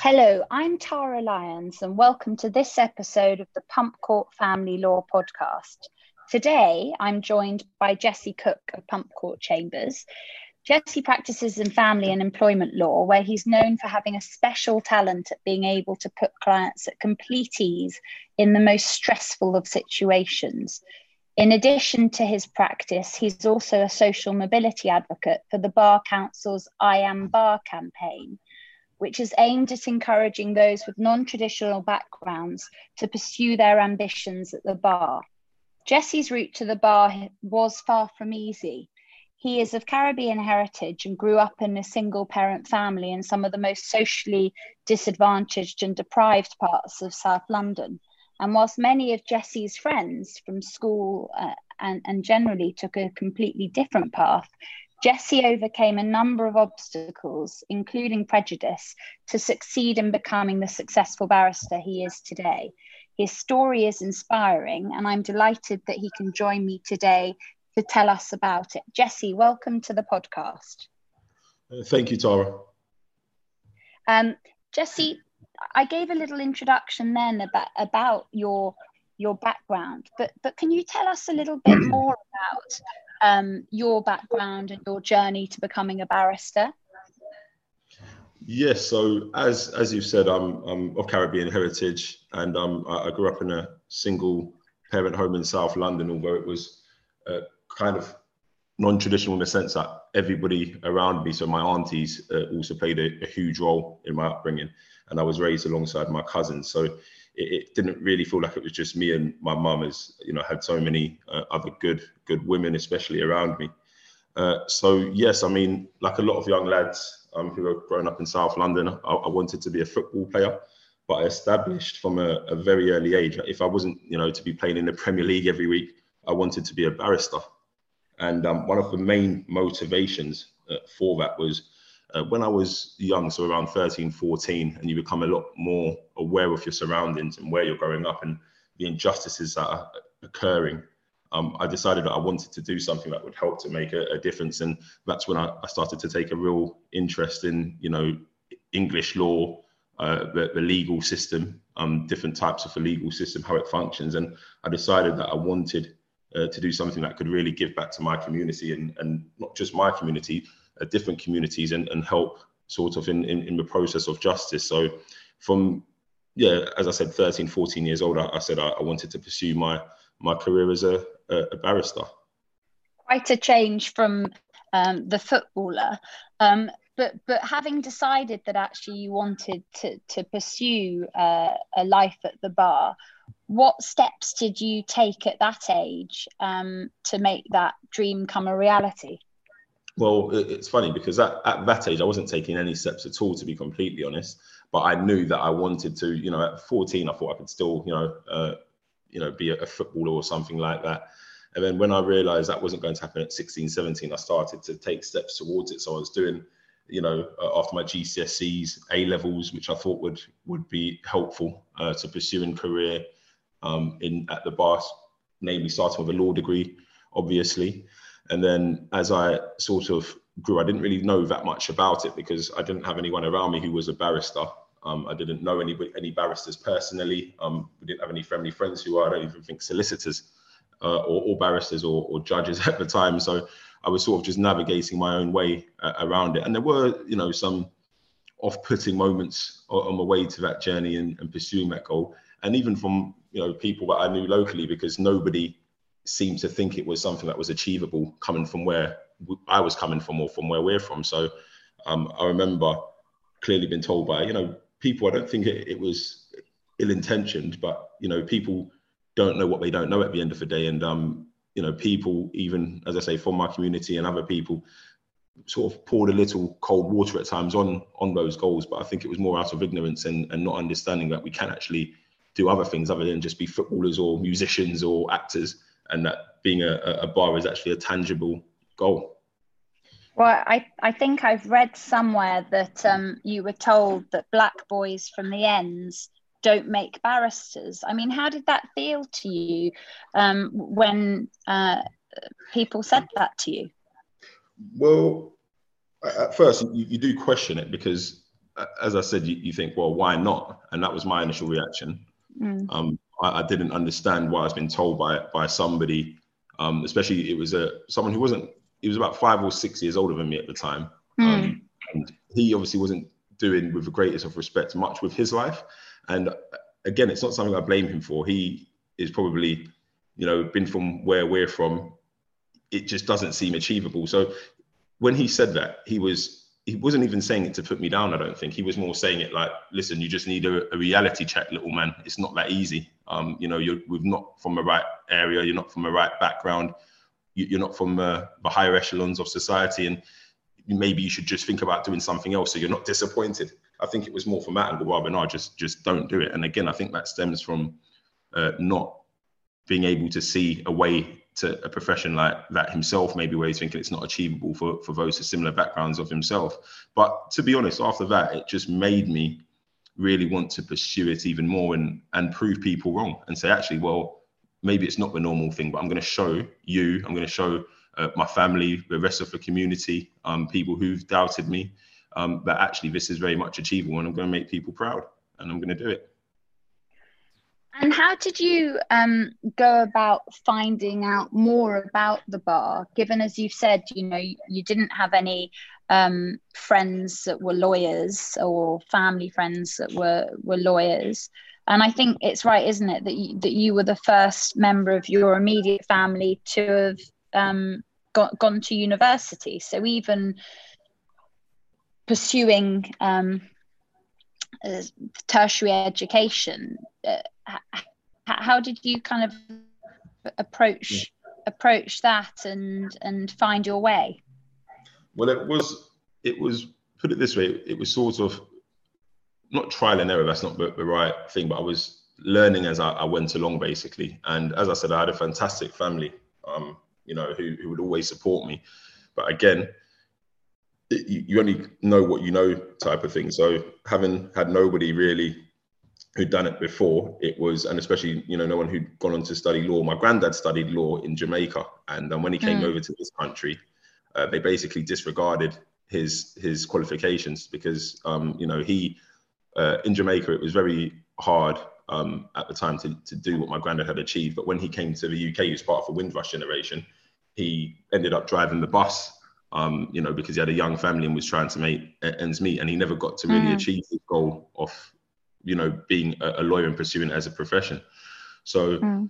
Hello, I'm Tara Lyons, and welcome to this episode of the Pump Court Family Law Podcast. Today, I'm joined by Jesse Cook of Pump Court Chambers. Jesse practices in family and employment law, where he's known for having a special talent at being able to put clients at complete ease in the most stressful of situations. In addition to his practice, he's also a social mobility advocate for the Bar Council's I Am Bar campaign which is aimed at encouraging those with non traditional backgrounds to pursue their ambitions at the bar. Jesse's route to the bar was far from easy. He is of Caribbean heritage and grew up in a single parent family in some of the most socially disadvantaged and deprived parts of South London. And whilst many of Jesse's friends from school uh, and, and generally took a completely different path, Jesse overcame a number of obstacles, including prejudice, to succeed in becoming the successful barrister he is today. His story is inspiring, and I'm delighted that he can join me today to tell us about it. Jesse, welcome to the podcast. Uh, thank you, Tara. Um, Jesse, I gave a little introduction then about, about your your background, but but can you tell us a little bit more about um, your background and your journey to becoming a barrister? Yes, so as as you said, I'm I'm of Caribbean heritage, and um, I, I grew up in a single parent home in South London, although it was uh, kind of non-traditional in the sense that everybody around me, so my aunties, uh, also played a, a, huge role in my upbringing, and I was raised alongside my cousins. So it, it, didn't really feel like it was just me and my mum, as you know, had so many uh, other good good women, especially around me. Uh, so yes, I mean, like a lot of young lads um, who are growing up in South London, I, I, wanted to be a football player, but I established from a, a very early age if I wasn't, you know, to be playing in the Premier League every week, I wanted to be a barrister. And um, one of the main motivations uh, for that was uh, when I was young, so around 13, 14, and you become a lot more aware of your surroundings and where you're growing up and the injustices that are occurring, um, I decided that I wanted to do something that would help to make a, a difference. And that's when I, I, started to take a real interest in, you know, English law, uh, the, the, legal system, um, different types of the legal system, how it functions. And I decided that I wanted uh, to do something that could really give back to my community and, and not just my community, uh, different communities and, and help sort of in, in, in the process of justice. So from, yeah, as I said, 13, 14 years old, I, I said I, I, wanted to pursue my, my career as a, a, a barrister. Quite a change from um, the footballer. Um, but but having decided that actually you wanted to to pursue uh, a life at the bar, what steps did you take at that age um, to make that dream come a reality? Well, it's funny because at, at that age, I wasn't taking any steps at all, to be completely honest. But I knew that I wanted to, you know, at 14, I thought I could still, you know, uh, you know, be a, a footballer or something like that. And then when I realized that wasn't going to happen at 16, 17, I started to take steps towards it. So I was doing, you know, uh, after my GCSEs, A levels, which I thought would would be helpful uh, to pursuing career um, in at the bar, namely starting with a law degree, obviously. And then as I sort of grew, I didn't really know that much about it because I didn't have anyone around me who was a barrister. Um, I didn't know any any barristers personally. Um, we didn't have any family friends who are, I don't even think, solicitors uh, or, or, barristers or, or, judges at the time. So I was sort of just navigating my own way uh, around it. And there were, you know, some off-putting moments on my way to that journey and, and pursuing that goal. And even from, you know, people that I knew locally, because nobody seemed to think it was something that was achievable coming from where I was coming from or from where we're from. So um, I remember clearly being told by, you know, people, I don't think it, it, was ill intentioned, but, you know, people don't know what they don't know at the end of the day. And, um, you know, people, even as I say, from my community and other people, sort of poured a little cold water at times on on those goals. But I think it was more out of ignorance and, and not understanding that we can actually do other things other than just be footballers or musicians or actors and that being a, a bar is actually a tangible goal. Well, I, I think I've read somewhere that um, you were told that black boys from the ends don't make barristers. I mean, how did that feel to you um, when uh, people said that to you? Well, at first, you, you do question it because, as I said, you, you, think, well, why not? And that was my initial reaction. Mm. Um, I, I, didn't understand why I was being told by by somebody, um, especially it was a someone who wasn't. He was about five or six years older than me at the time, mm. um, and he obviously wasn't doing with the greatest of respect much with his life. And again, it's not something I blame him for. He is probably, you know, been from where we're from. It just doesn't seem achievable. So when he said that, he was he wasn't even saying it to put me down. I don't think he was more saying it like, "Listen, you just need a, a reality check, little man. It's not that easy. Um, you know, you're we're not from the right area. You're not from the right background. You, are not from uh, the higher echelons of society, and maybe you should just think about doing something else so you're not disappointed." I think it was more from that angle rather than I just just don't do it. And again, I think that stems from uh, not being able to see a way to a profession like that himself, maybe where he's thinking it's not achievable for, for those with similar backgrounds of himself. But to be honest, after that, it just made me really want to pursue it even more and and prove people wrong and say, actually, well, maybe it's not the normal thing, but I'm going to show you, I'm going to show uh, my family, the rest of the community, um, people who've doubted me, um, that actually this is very much achievable and I'm going to make people proud and I'm going to do it. And how did you um, go about finding out more about the bar? Given, as you've said, you know, you, didn't have any um, friends that were lawyers or family friends that were were lawyers. And I think it's right, isn't it, that you, that you were the first member of your immediate family to have um, got, gone to university. So even pursuing um, tertiary education, how did you kind of approach approach that and and find your way? Well, it was it was put it this way, it was sort of not trial and error. That's not the, the right thing, but I was learning as I, I, went along, basically. And as I said, I had a fantastic family, um, you know, who, who would always support me. But again, it, you only know what you know, type of thing. So having had nobody really who'd done it before. It was, and especially, you know, no one who'd gone on to study law. My granddad studied law in Jamaica, and um, when he came mm. over to this country, uh, they basically disregarded his his qualifications because, um, you know, he uh, in Jamaica it was very hard um, at the time to to do what my granddad had achieved. But when he came to the UK, he was part of the Windrush generation. He ended up driving the bus um, you know, because he had a young family and was trying to make ends meet, and he never got to really mm. achieve his goal of you know, being a, lawyer and pursuing it as a profession. So mm.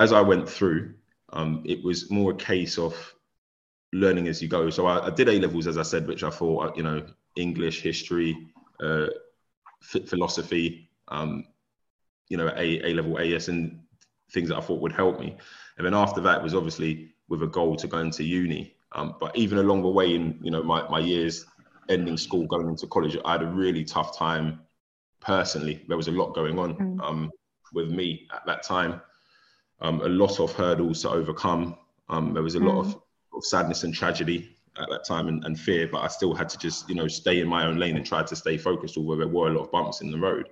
as I went through, um, it was more a case of learning as you go. So I, I, did A levels, as I said, which I thought, uh, you know, English, history, uh, philosophy, um, you know, A, A level AS and things that I thought would help me. And then after that was obviously with a goal to go into uni. Um, but even along the way in, you know, my, my years ending school, going into college, I had a really tough time personally, there was a lot going on mm. um, with me at that time. Um, a lot of hurdles to overcome. Um, there was a mm. lot of, of, sadness and tragedy at that time and, and, fear, but I still had to just, you know, stay in my own lane and try to stay focused, although there were a lot of bumps in the road.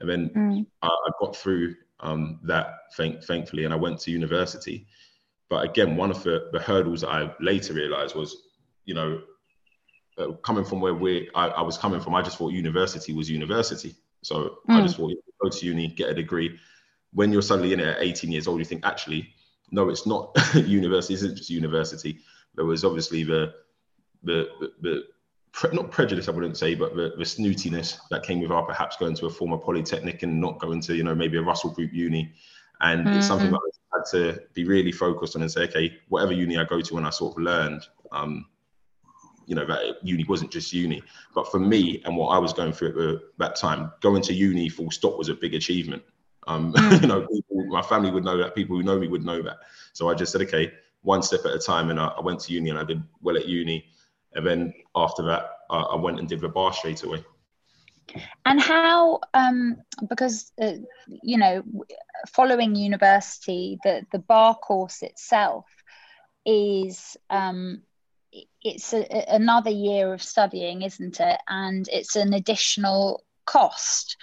And then mm. I, I, got through um, that, thank, thankfully, and I went to university. But again, one of the, the hurdles that I later realized was, you know, uh, coming from where we I, I was coming from, I just thought university was university. So mm. I just thought, go to uni, get a degree. When you're suddenly in it at 18 years old, you think, actually, no, it's not university. It isn't just university. There was obviously the the the, the pre- not prejudice, I wouldn't say, but the, the snootiness that came with our perhaps going to a former polytechnic and not going to, you know, maybe a Russell Group uni. And mm-hmm. it's something that I had to be really focused on and say, okay, whatever uni I go to, when I sort of learned, um, you know that uni wasn't just uni. But for me and what i was going through at the, that time going to uni full stop was a big achievement. Um, mm. you know people, my family would know that people who know me would know that. So i just said okay one step at a time and I, I went to uni and i did well at uni. And then after that I, I went and did the bar straight away. And how um, because uh, you know following university the the bar course itself is um, it's a, another year of studying, isn't it? And it's an additional cost.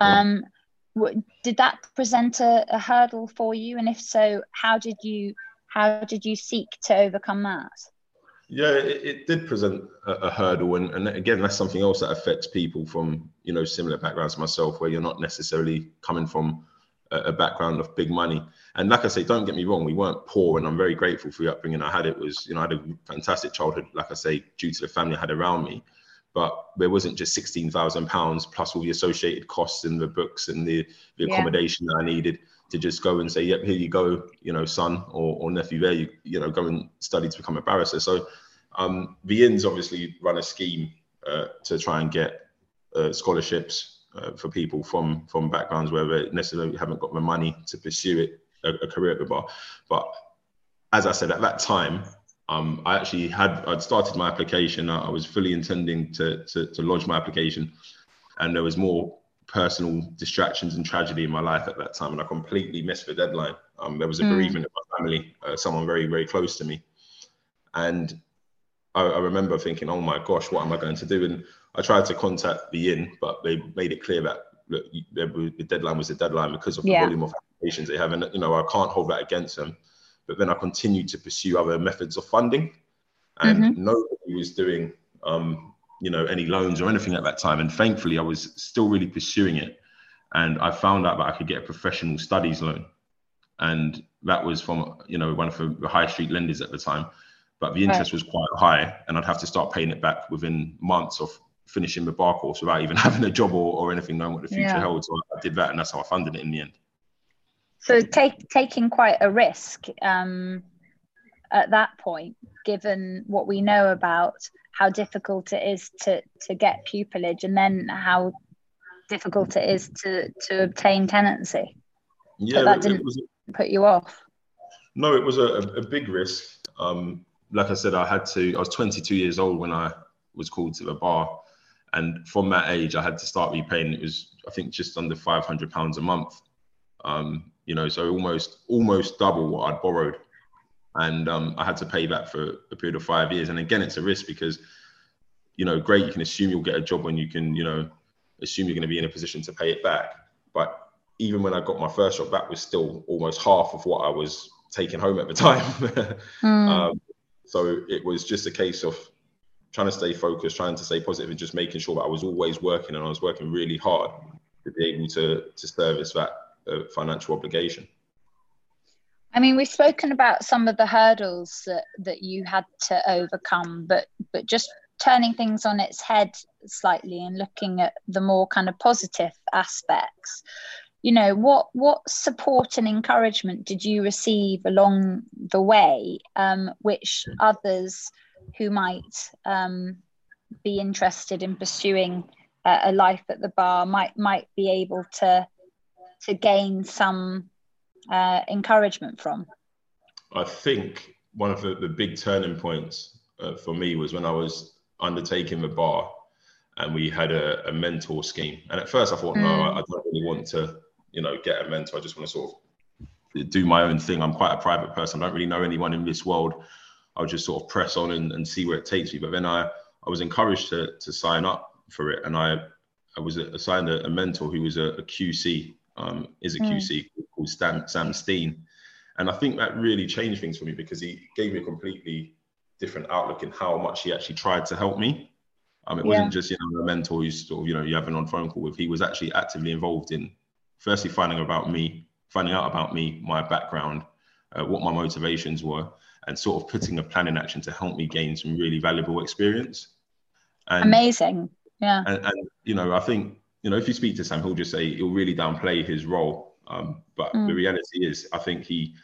Um, did that present a, a hurdle for you? And if so, how did you how did you seek to overcome that? Yeah, it, it did present a, a, hurdle, and, and again, that's something else that affects people from you know similar backgrounds to myself, where you're not necessarily coming from a, background of big money. And like I say, don't get me wrong, we weren't poor, and I'm very grateful for the upbringing I had. It was you know I had a fantastic childhood, like I say, due to the family I had around me. But there wasn't just sixteen thousand pounds plus all the associated costs and the books and the, the accommodation yeah. that I needed to just go and say, "Yep, here you go, you know, son or, or nephew. There, you you know, go and study to become a barrister." So, um, the Inns obviously run a scheme uh, to try and get uh, scholarships uh, for people from from backgrounds where they necessarily haven't got the money to pursue it a, a career at the bar. But as I said, at that time, um, I actually had I'd started my application. I, I was fully intending to, to to lodge my application, and there was more personal distractions and tragedy in my life at that time, and I completely missed the deadline. Um, there was a mm. bereavement of my family, uh, someone very, very close to me, and I, I, remember thinking, "Oh my gosh, what am I going to do?" And I tried to contact the inn, but they made it clear that look, the deadline was the deadline because of the yeah. volume of applications they have, and you know I can't hold that against them. But then I continued to pursue other methods of funding, and mm-hmm. nobody was doing um, you know any loans or anything at that time and thankfully i was still really pursuing it and i found out that i could get a professional studies loan and that was from you know one of the high street lenders at the time but the interest right. was quite high and i'd have to start paying it back within months of finishing the bar course without even having a job or, or anything knowing what the future yeah. held so i did that and that's how i funded it in the end. So take, taking quite a risk um, at that point given what we know about how difficult it is to to get pupillage and then how difficult it is to to obtain tenancy. Yeah but that didn't was, put you off. No it was a, a big risk. Um, like i said i had to i was 22 years old when i was called to the bar and from that age i had to start repaying it was i think just under 500 pounds a month um, you know so almost almost double what i'd borrowed and um, I had to pay that for a period of five years. And again, it's a risk because, you know, great, you can assume you'll get a job when you can, you know, assume you're going to be in a position to pay it back. But even when I got my first job, that was still almost half of what I was taking home at the time. mm. um, so it was just a case of trying to stay focused, trying to stay positive, and just making sure that I was always working and I was working really hard to be able to to service that uh, financial obligation. I mean, we've spoken about some of the hurdles that, that you had to overcome, but but just turning things on its head slightly and looking at the more kind of positive aspects. You know, what what support and encouragement did you receive along the way, um, which others who might um, be interested in pursuing a, a life at the bar might might be able to to gain some uh, encouragement from? I think one of the, the big turning points uh, for me was when I was undertaking the bar and we had a, a mentor scheme. And at first I thought, mm. no, I, I, don't really want to, you know, get a mentor. I just want to sort of do my own thing. I'm quite a private person. I don't really know anyone in this world. I'll just sort of press on and, and see where it takes me. But then I, I was encouraged to, to sign up for it. And I, I was assigned a, a mentor who was a, a QC, um, is a mm. QC called Stan, Sam Steen. And I think that really changed things for me because he gave me a completely different outlook in how much he actually tried to help me. Um, it yeah. wasn't just you know a mentor who's sort of you know you have an on phone call with. He was actually actively involved in firstly finding about me, finding out about me, my background, uh, what my motivations were, and sort of putting a plan in action to help me gain some really valuable experience. And, Amazing, yeah. And, and you know, I think you know if you speak to Sam, he'll just say he'll really downplay his role um, but mm. the reality is, I think he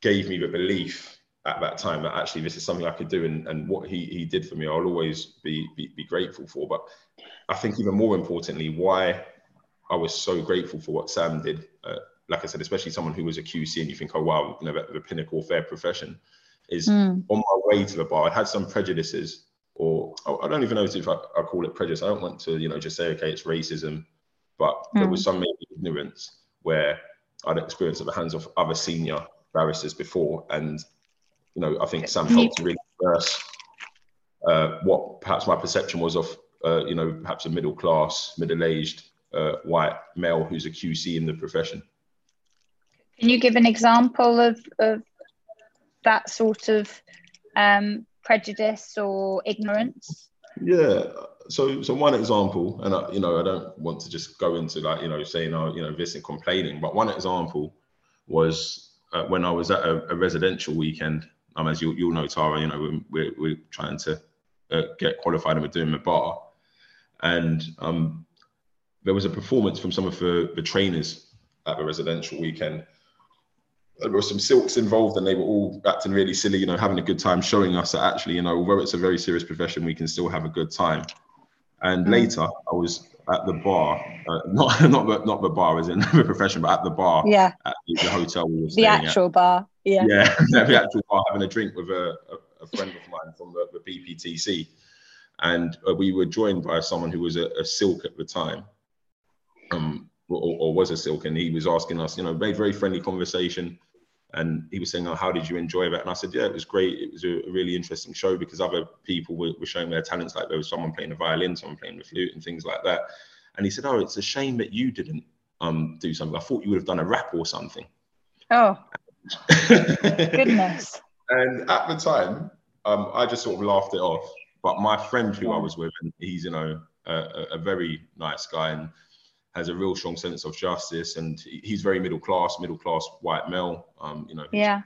gave me the belief at that time that actually this is something I could do, and, and what he, he did for me, I'll always be, be, be grateful for. But I think even more importantly, why I was so grateful for what Sam did. Uh, like I said, especially someone who was a QC, and you think, oh wow, you know, the, the pinnacle of their profession is mm. on my way to the bar. I had some prejudices, or I don't even know if I, I, call it prejudice. I don't want to, you know, just say, okay, it's racism, but mm. there was some maybe ignorance where I'd experienced at the hands of other senior barristers before. And, you know, I think Sam helped to really reverse uh, what perhaps my perception was of, uh, you know, perhaps a middle class, middle aged uh, white male who's a QC in the profession. Can you give an example of, of that sort of um, prejudice or ignorance? Yeah. So, so one example, and I, you know, I don't want to just go into like you know saying, oh, you know, this and complaining, but one example was uh, when I was at a, a residential weekend. Um, as you you'll know, Tara, you know, we're we're trying to uh, get qualified and we're doing the bar, and um, there was a performance from some of the, the trainers at the residential weekend there were some silks involved and they were all acting really silly, you know, having a good time, showing us that actually, you know, although it's a very serious profession, we can still have a good time. And mm. later, I was at the bar, uh, not not the, not the bar as in the profession, but at the bar, yeah, at the, the hotel we were staying the actual at. bar, yeah, yeah, the actual bar, having a drink with a, a, a friend of mine from the, the BPTC, and uh, we were joined by someone who was a, a silk at the time. Um, or, or, was a silk, and he was asking us, you know, very very friendly conversation. And he was saying, "Oh, how did you enjoy that?" And I said, "Yeah, it was great. It was a, really interesting show because other people were, were showing their talents. Like there was someone playing the violin, someone playing the flute, and things like that." And he said, "Oh, it's a shame that you didn't um, do something. I thought you would have done a rap or something." Oh, goodness! And at the time, um, I just sort of laughed it off. But my friend who I was with, and he's you know a, a very nice guy, and has a real strong sense of justice, and he's very middle class, middle class white male. Um, you know, yeah,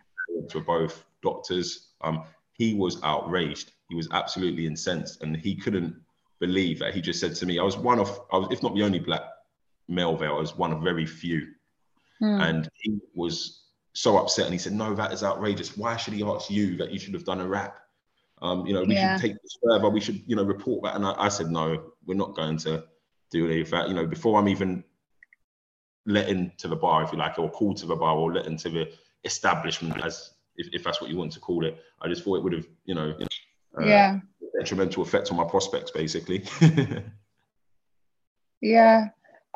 to both doctors. Um, he was outraged. He was absolutely incensed, and he couldn't believe that. He just said to me, "I was one of, I was, if not the only black male there, I was one of very few." Mm. And he was so upset, and he said, "No, that is outrageous. Why should he ask you that you should have done a rap? Um, you know, we yeah. should take this further. We should, you know, report that." And I, I said, "No, we're not going to." Do any of that. You know, before I'm even let into the bar, if you like, or called to the bar, or let into the establishment, as if, if that's what you want to call it. I just thought it would have, you know, uh, yeah, detrimental effect on my prospects, basically. yeah,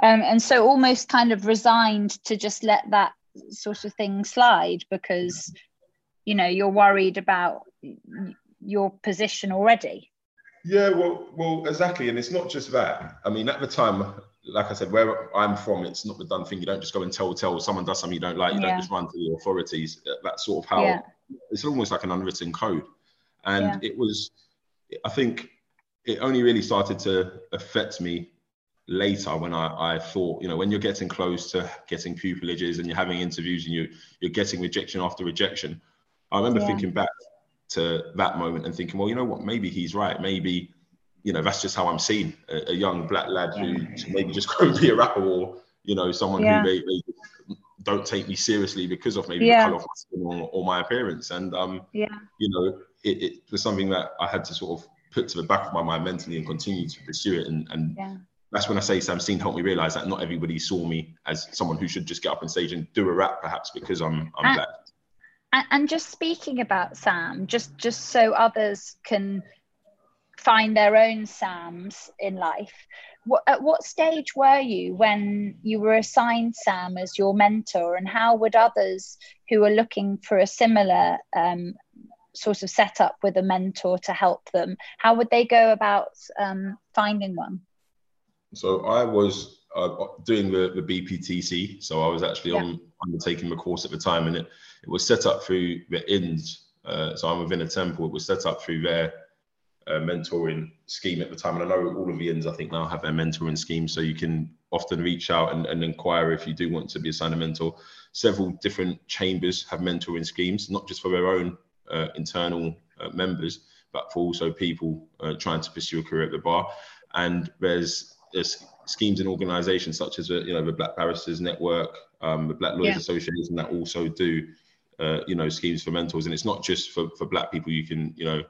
um, and so almost kind of resigned to just let that sort of thing slide because, you know, you're worried about your position already. Yeah, well, well, exactly, and it's not just that. I mean, at the time, like I said, where I'm from, it's not the done thing. You don't just go and tell tell someone does something you don't like. You yeah. don't just run to the authorities. That's sort of how yeah. it's almost like an unwritten code. And yeah. it was, I think, it only really started to affect me later when I, I thought, you know, when you're getting close to getting pupilages and you're having interviews and you you're getting rejection after rejection. I remember thinking back to that moment and thinking, well, you know what, maybe he's right. Maybe, you know, that's just how I'm seen. A, a young black lad yeah. who maybe just go and be a rapper or, you know, someone yeah. who they, they, don't take me seriously because of maybe yeah. the color of my skin or, or, my appearance. And, um, yeah. you know, it, it, was something that I had to sort of put to the back of my mind mentally and continue to pursue it. And, and yeah. that's when I say Sam Steen helped me realize that not everybody saw me as someone who should just get up on stage and do a rap, perhaps because I'm, I'm black and just speaking about Sam, just just so others can find their own Sams in life. What, at what stage were you when you were assigned Sam as your mentor, and how would others who are looking for a similar um, sort of setup with a mentor to help them, how would they go about um, finding one? So I was uh, doing the, the BPTC, so I was actually yeah. on undertaking the course at the time, and it it was set up through the Inns. Uh, so I'm with Inner Temple. It was set up through their uh, mentoring scheme at the time. And I know all of the Inns, I think, now have their mentoring scheme. So you can often reach out and, and inquire if you do want to be assigned a mentor. Several different chambers have mentoring schemes, not just for their own uh, internal uh, members, but for also people uh, trying to pursue a career at the bar. And there's, schemes and organisations such as you know the Black Barristers Network, um, the Black Lawyers yeah. Association that also do uh, you know schemes for mentors. And it's not just for, for black people. You can you know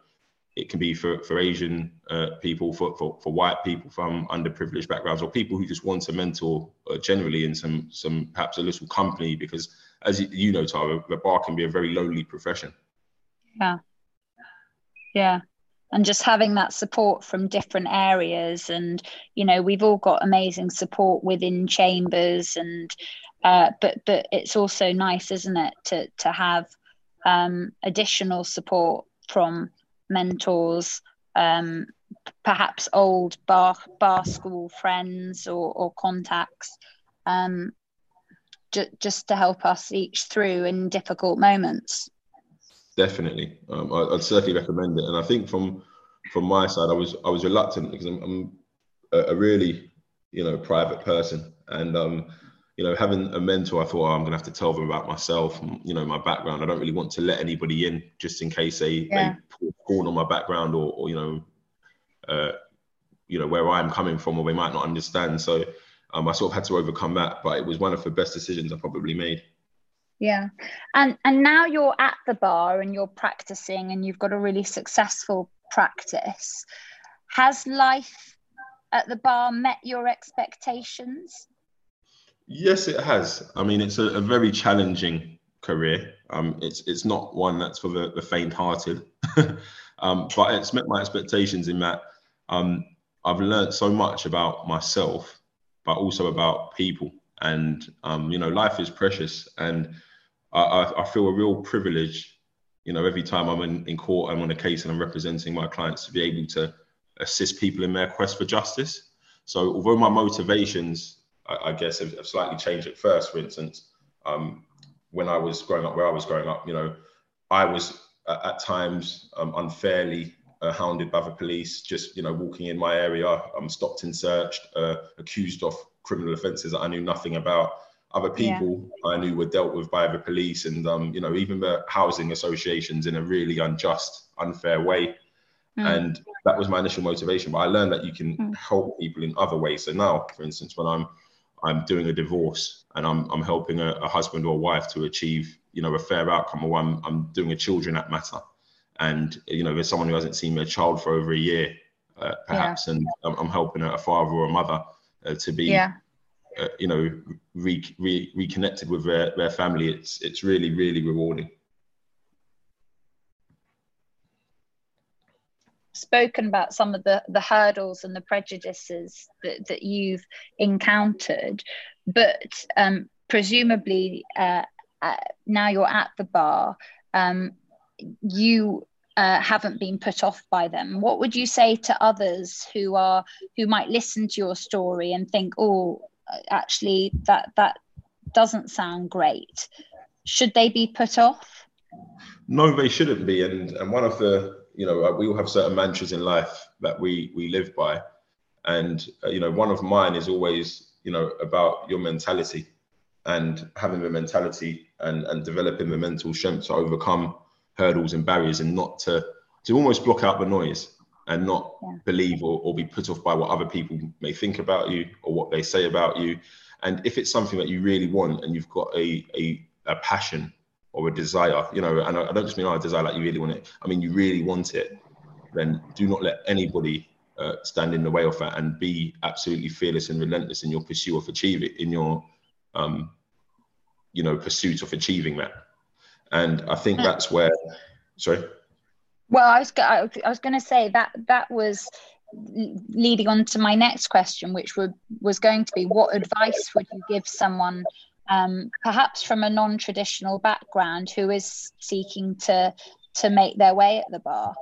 it can be for, for asian uh, people for, for, for white people from underprivileged backgrounds or people who just want to mentor uh, generally in some some perhaps a little company because as you know tara the bar can be a very lonely profession. Yeah. Yeah and just having that support from different areas. And you know we've all got amazing support within chambers and uh, but but it's also nice, isn't it, to to have um, additional support from mentors um, perhaps old bar bar school friends or, or contacts um, just to help us each through in difficult moments definitely um, I, would certainly recommend it and i think from from my side i was i was reluctant because i'm, I'm a, a, really you know private person and um you know having a mentor i thought oh, i'm gonna have to tell them about myself and, you know my background i don't really want to let anybody in just in case they yeah. they pour on my background or, or you know uh, you know where I'm coming from, or they might not understand. So um, I sort of had to overcome that, but it was one of the best decisions I probably made. Yeah, and and now you're at the bar and you're practicing, and you've got a really successful practice. Has life at the bar met your expectations? Yes, it has. I mean, it's a, a very challenging career. Um, it's it's not one that's for the, the faint-hearted, um, but it's met my expectations in that um, I've learned so much about myself, but also about people. And um, you know, life is precious, and I, I, feel a real privilege. You know, every time I'm in, in court, I'm on a case, and I'm representing my clients to be able to assist people in their quest for justice. So, although my motivations, I, I guess, have, have, slightly changed at first, for instance, um, when I was growing up, where I was growing up, you know, I was at, at times um, unfairly uh, hounded by the police, just you know walking in my area. I'm stopped and searched, uh, accused of criminal offences that I knew nothing about. Other people yeah. I knew were dealt with by the police, and um, you know even the housing associations in a really unjust, unfair way. Mm. And that was my initial motivation. But I learned that you can mm. help people in other ways. So now, for instance, when I'm I'm doing a divorce and I'm I'm helping a, a husband or a wife to achieve you know a fair outcome, or I'm I'm doing a children act matter and you know there's someone who hasn't seen their child for over a year uh, perhaps yeah. and I'm, I'm, helping a father or a mother uh, to be yeah. Uh, you know re, re, reconnected with their, their family it's it's really really rewarding. Spoken about some of the the hurdles and the prejudices that, that you've encountered but um, presumably uh, uh now you're at the bar um, you uh, haven't been put off by them. What would you say to others who are who might listen to your story and think oh actually that that doesn't sound great. Should they be put off? No they shouldn't be. And and one of the you know we all have certain mantras in life that we we live by. And uh, you know one of mine is always you know about your mentality and having the mentality and and developing the mental strength to overcome hurdles and barriers and not to to almost block out the noise and not yeah. believe or, or be put off by what other people may think about you or what they say about you and if it's something that you really want and you've got a a, a passion or a desire you know and I, I don't just mean oh, a desire like you really want it i mean you really want it then do not let anybody uh, stand in the way of that and be absolutely fearless and relentless in your pursuit of achieving in your um, you know pursuit of achieving that and I think that's where. Sorry. Well, I was I was going to say that that was leading on to my next question, which would was going to be, what advice would you give someone, um, perhaps from a non-traditional background, who is seeking to to make their way at the bar?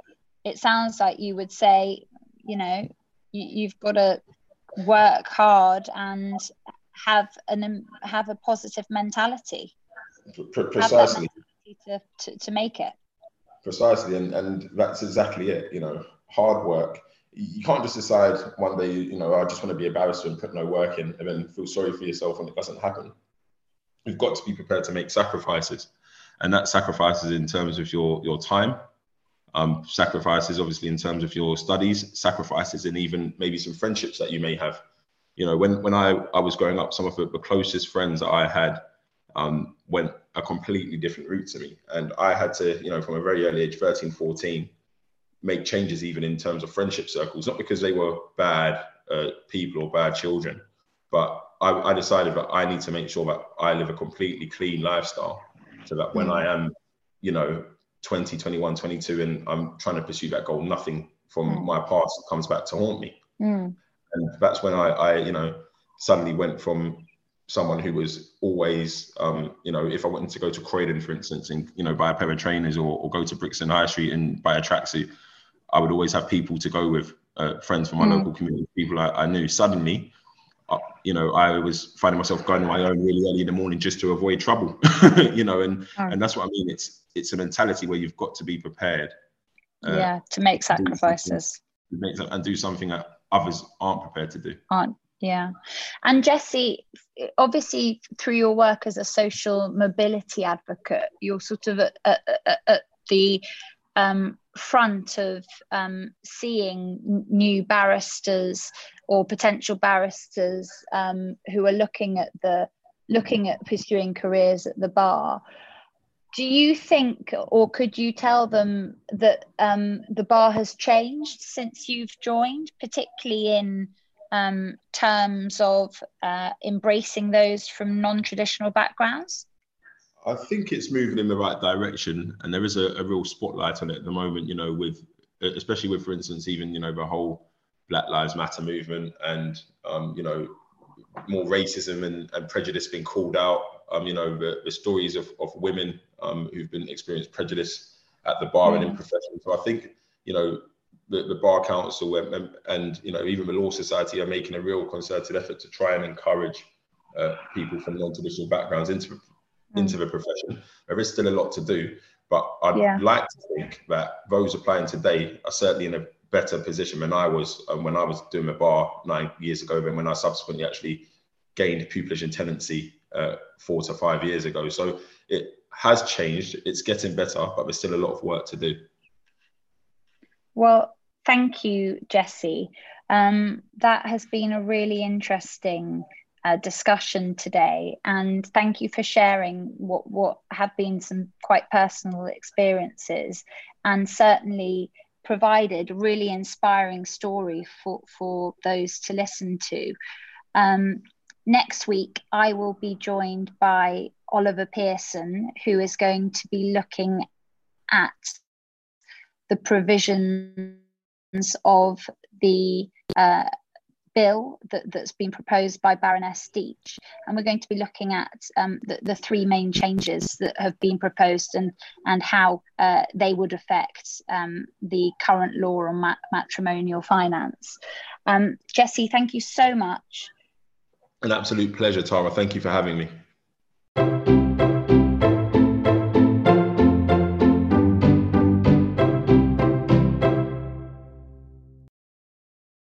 It sounds like you would say, you know, you, you've got to work hard and have an have a positive mentality. Precisely to, to, to make it. Precisely, and, and that's exactly it. You know, hard work. You can't just decide one day, you know, I just want to be a barrister and put no work in, and then feel sorry for yourself when it doesn't happen. You've got to be prepared to make sacrifices, and that sacrifices in terms of your your time, um, sacrifices obviously in terms of your studies, sacrifices and even maybe some friendships that you may have. You know, when when I I was growing up, some of the, the closest friends that I had um, went a completely different route to me. And I had to, you know, from a very early age, 13, 14, make changes even in terms of friendship circles, not because they were bad uh, people or bad children, but I, I, decided that I need to make sure that I live a completely clean lifestyle so that when mm. I am, you know, 20, 21, 22, and I'm trying to pursue that goal, nothing from mm. my past comes back to haunt me. Mm. And that's when I, I, you know, suddenly went from someone who was always, um, you know, if I wanted to go to Croydon, for instance, and you know, buy a pair of trainers or, or go to Brixton High Street and buy a tracksuit, I would always have people to go with uh, friends from my mm. local community, people I, I knew. Suddenly, uh, you know, I was finding myself going on my own really early in the morning just to avoid trouble. you know, and oh. and that's what I mean. It's it's a mentality where you've got to be prepared. Uh, yeah, to make sacrifices. To make, and do something that others aren't prepared to do. Aren't yeah. And Jesse, obviously, through your work as a social mobility advocate, you're sort of at, at, at the um, front of um, seeing new barristers or potential barristers um, who are looking at the looking at pursuing careers at the bar do you think or could you tell them that um, the bar has changed since you've joined particularly in um, terms of uh, embracing those from non-traditional backgrounds I think it's moving in the right direction, and there is a, a, real spotlight on it at the moment. You know, with especially with, for instance, even you know the whole Black Lives Matter movement, and um, you know more racism and, and, prejudice being called out. Um, you know the, the stories of, of women um, who've been experienced prejudice at the bar mm. and in profession. So I think you know the, the bar council and, and, you know even the law society are making a real concerted effort to try and encourage uh, people from non-traditional backgrounds into mm. into the profession. There is still a lot to do, but I'd yeah. like to think that those applying today are certainly in a better position than I was um, when I was doing the bar nine years ago, than when I subsequently actually gained pupillage and tenancy uh, four to five years ago. So it has changed. It's getting better, but there's still a lot of work to do. Well, thank you, Jesse. Um, that has been a really interesting uh, discussion today. And thank you for sharing what, what have been some quite personal experiences and certainly provided a really inspiring story for, for those to listen to. Um, next week, I will be joined by Oliver Pearson, who is going to be looking at the provisions of the uh, bill that, that's been proposed by Baroness Deech. And we're going to be looking at um, the, the, three main changes that have been proposed and, and how uh, they would affect um, the current law on mat- matrimonial finance. Um, Jesse, thank you so much. An absolute pleasure, Tara. Thank you for having me.